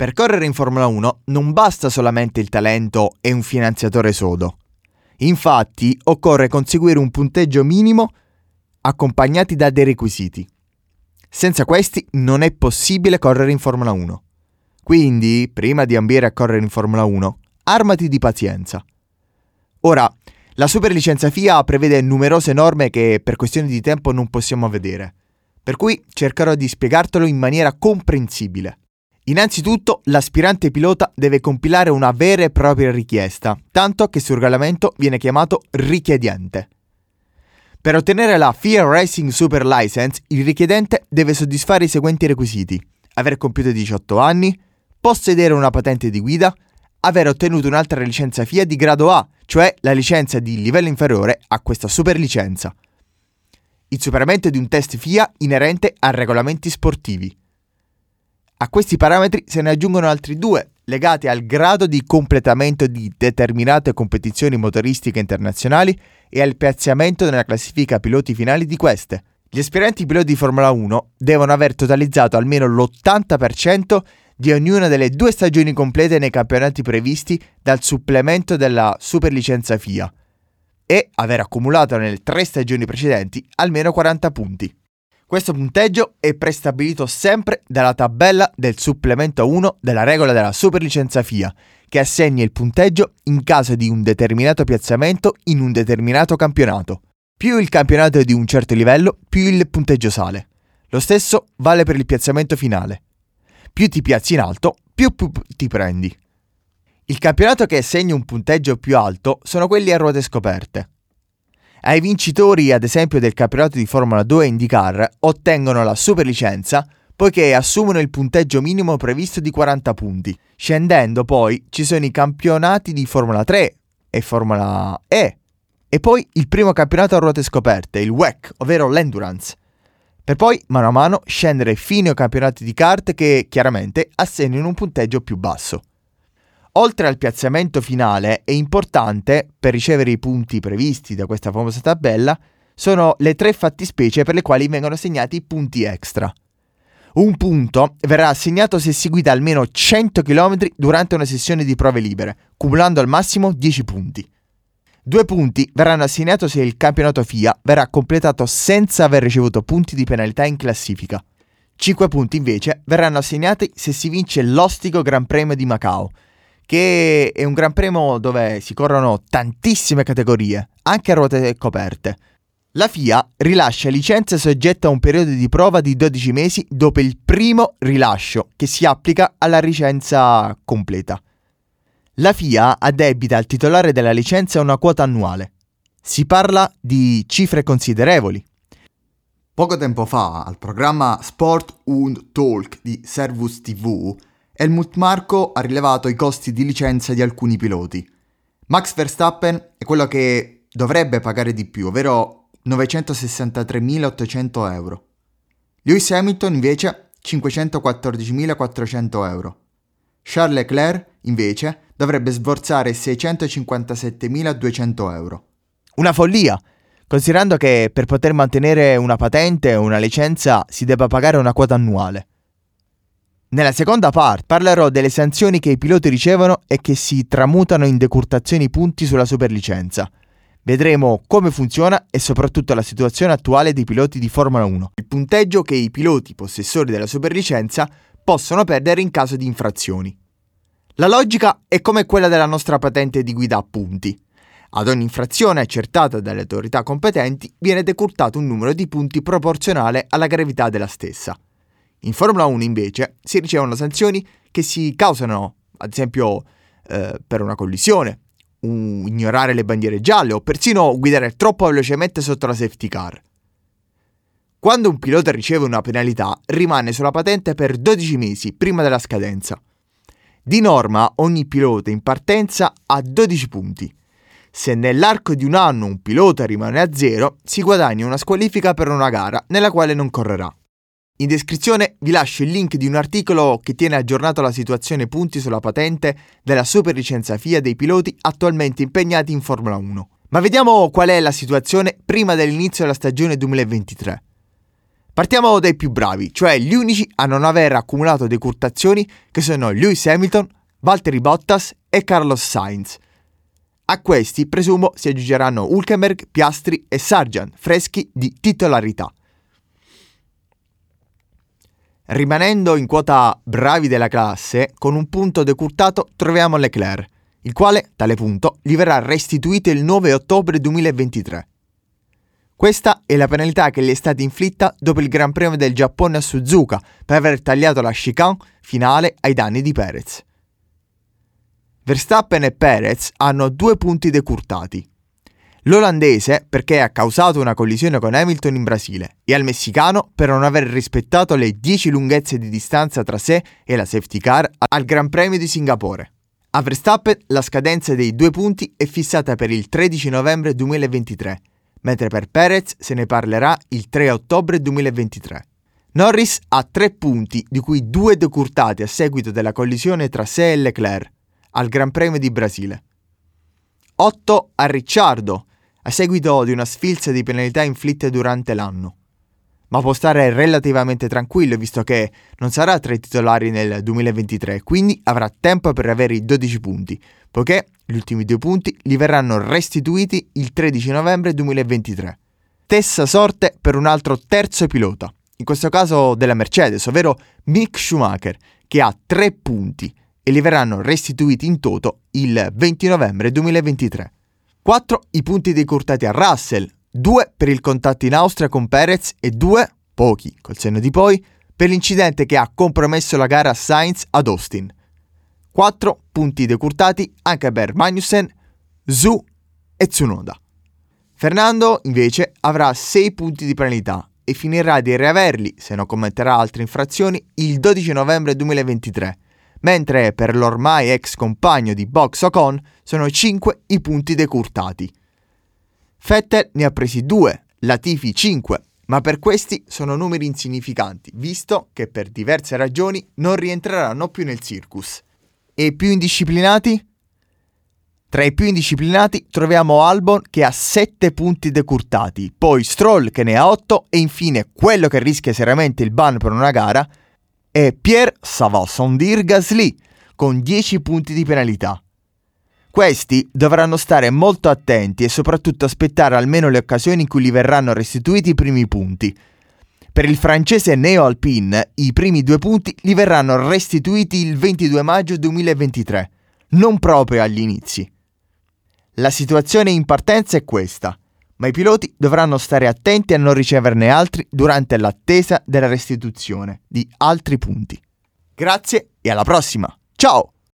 Per correre in Formula 1 non basta solamente il talento e un finanziatore sodo. Infatti occorre conseguire un punteggio minimo accompagnati da dei requisiti. Senza questi non è possibile correre in Formula 1. Quindi, prima di ambire a correre in Formula 1, armati di pazienza. Ora, la superlicenza FIA prevede numerose norme che per questioni di tempo non possiamo vedere, per cui cercherò di spiegartelo in maniera comprensibile. Innanzitutto, l'aspirante pilota deve compilare una vera e propria richiesta, tanto che sul regolamento viene chiamato richiedente. Per ottenere la FIA Racing Super License, il richiedente deve soddisfare i seguenti requisiti: aver compiuto 18 anni, possedere una patente di guida, aver ottenuto un'altra licenza FIA di grado A, cioè la licenza di livello inferiore a questa superlicenza. Il superamento di un test FIA inerente a regolamenti sportivi. A questi parametri se ne aggiungono altri due, legati al grado di completamento di determinate competizioni motoristiche internazionali e al piazzamento nella classifica piloti finali di queste. Gli aspiranti piloti di Formula 1 devono aver totalizzato almeno l'80% di ognuna delle due stagioni complete nei campionati previsti dal supplemento della superlicenza FIA e aver accumulato nelle tre stagioni precedenti almeno 40 punti. Questo punteggio è prestabilito sempre dalla tabella del supplemento 1 della regola della superlicenza FIA, che assegna il punteggio in caso di un determinato piazzamento in un determinato campionato. Più il campionato è di un certo livello, più il punteggio sale. Lo stesso vale per il piazzamento finale. Più ti piazzi in alto, più, più ti prendi. Il campionato che assegna un punteggio più alto sono quelli a ruote scoperte. Ai vincitori, ad esempio, del campionato di Formula 2 IndyCar ottengono la superlicenza poiché assumono il punteggio minimo previsto di 40 punti. Scendendo poi ci sono i campionati di Formula 3 e Formula E e poi il primo campionato a ruote scoperte, il WEC, ovvero l'Endurance per poi mano a mano scendere fino ai campionati di kart che chiaramente assegnano un punteggio più basso. Oltre al piazzamento finale, è importante, per ricevere i punti previsti da questa famosa tabella, sono le tre fattispecie per le quali vengono assegnati punti extra. Un punto verrà assegnato se si guida almeno 100 km durante una sessione di prove libere, cumulando al massimo 10 punti. Due punti verranno assegnati se il campionato FIA verrà completato senza aver ricevuto punti di penalità in classifica. 5 punti invece verranno assegnati se si vince l'ostico Gran Premio di Macao, che è un Gran Premio dove si corrono tantissime categorie, anche a ruote coperte. La FIA rilascia licenze soggette a un periodo di prova di 12 mesi dopo il primo rilascio, che si applica alla licenza completa. La FIA addebita al titolare della licenza una quota annuale. Si parla di cifre considerevoli. Poco tempo fa, al programma Sport und Talk di Servus TV, Helmut Marko ha rilevato i costi di licenza di alcuni piloti. Max Verstappen è quello che dovrebbe pagare di più, ovvero 963.800 euro. Lewis Hamilton invece 514.400 euro. Charles Leclerc, invece, dovrebbe sborsare 657.200 euro. Una follia, considerando che per poter mantenere una patente o una licenza si debba pagare una quota annuale. Nella seconda parte parlerò delle sanzioni che i piloti ricevono e che si tramutano in decurtazioni punti sulla superlicenza. Vedremo come funziona e soprattutto la situazione attuale dei piloti di Formula 1. Il punteggio che i piloti possessori della superlicenza possono perdere in caso di infrazioni. La logica è come quella della nostra patente di guida a punti. Ad ogni infrazione accertata dalle autorità competenti viene decurtato un numero di punti proporzionale alla gravità della stessa. In Formula 1 invece si ricevono sanzioni che si causano, ad esempio, eh, per una collisione, un, ignorare le bandiere gialle o persino guidare troppo velocemente sotto la safety car. Quando un pilota riceve una penalità, rimane sulla patente per 12 mesi prima della scadenza. Di norma ogni pilota in partenza ha 12 punti. Se nell'arco di un anno un pilota rimane a zero, si guadagna una squalifica per una gara nella quale non correrà. In descrizione vi lascio il link di un articolo che tiene aggiornato la situazione punti sulla patente della superlicenza FIA dei piloti attualmente impegnati in Formula 1. Ma vediamo qual è la situazione prima dell'inizio della stagione 2023. Partiamo dai più bravi, cioè gli unici a non aver accumulato decurtazioni che sono Lewis Hamilton, Valtteri Bottas e Carlos Sainz. A questi, presumo, si aggiungeranno Hulkenberg, Piastri e Sargent, freschi di titolarità. Rimanendo in quota bravi della classe, con un punto decurtato troviamo Leclerc, il quale, tale punto, gli verrà restituito il 9 ottobre 2023. Questa è la penalità che gli è stata inflitta dopo il Gran Premio del Giappone a Suzuka per aver tagliato la chicane finale ai danni di Perez. Verstappen e Perez hanno due punti decurtati. L'olandese perché ha causato una collisione con Hamilton in Brasile e al messicano per non aver rispettato le 10 lunghezze di distanza tra sé e la safety car al Gran Premio di Singapore. A Verstappen la scadenza dei due punti è fissata per il 13 novembre 2023, mentre per Perez se ne parlerà il 3 ottobre 2023. Norris ha tre punti, di cui due decurtati a seguito della collisione tra sé e Leclerc, al Gran Premio di Brasile. 8 a Ricciardo, a seguito di una sfilza di penalità inflitte durante l'anno. Ma può stare relativamente tranquillo visto che non sarà tra i titolari nel 2023, quindi avrà tempo per avere i 12 punti, poiché gli ultimi due punti gli verranno restituiti il 13 novembre 2023. Stessa sorte per un altro terzo pilota, in questo caso della Mercedes, ovvero Mick Schumacher, che ha 3 punti e li verranno restituiti in toto il 20 novembre 2023. 4 i punti decurtati a Russell, 2 per il contatto in Austria con Perez e 2, pochi col senno di poi, per l'incidente che ha compromesso la gara a Sainz ad Austin. 4 punti decurtati anche per Magnussen, Zhu e Tsunoda. Fernando invece avrà 6 punti di penalità e finirà di riaverli, se non commetterà altre infrazioni, il 12 novembre 2023 mentre per l'ormai ex compagno di Box Ocon sono 5 i punti decurtati. Vettel ne ha presi 2, Latifi 5, ma per questi sono numeri insignificanti, visto che per diverse ragioni non rientreranno più nel circus. E i più indisciplinati? Tra i più indisciplinati troviamo Albon che ha 7 punti decurtati, poi Stroll che ne ha 8 e infine quello che rischia seriamente il ban per una gara, e Pierre Savasondir Gasly con 10 punti di penalità. Questi dovranno stare molto attenti e soprattutto aspettare almeno le occasioni in cui gli verranno restituiti i primi punti. Per il francese Neo Alpine i primi due punti gli verranno restituiti il 22 maggio 2023, non proprio agli inizi. La situazione in partenza è questa ma i piloti dovranno stare attenti a non riceverne altri durante l'attesa della restituzione di altri punti. Grazie e alla prossima. Ciao!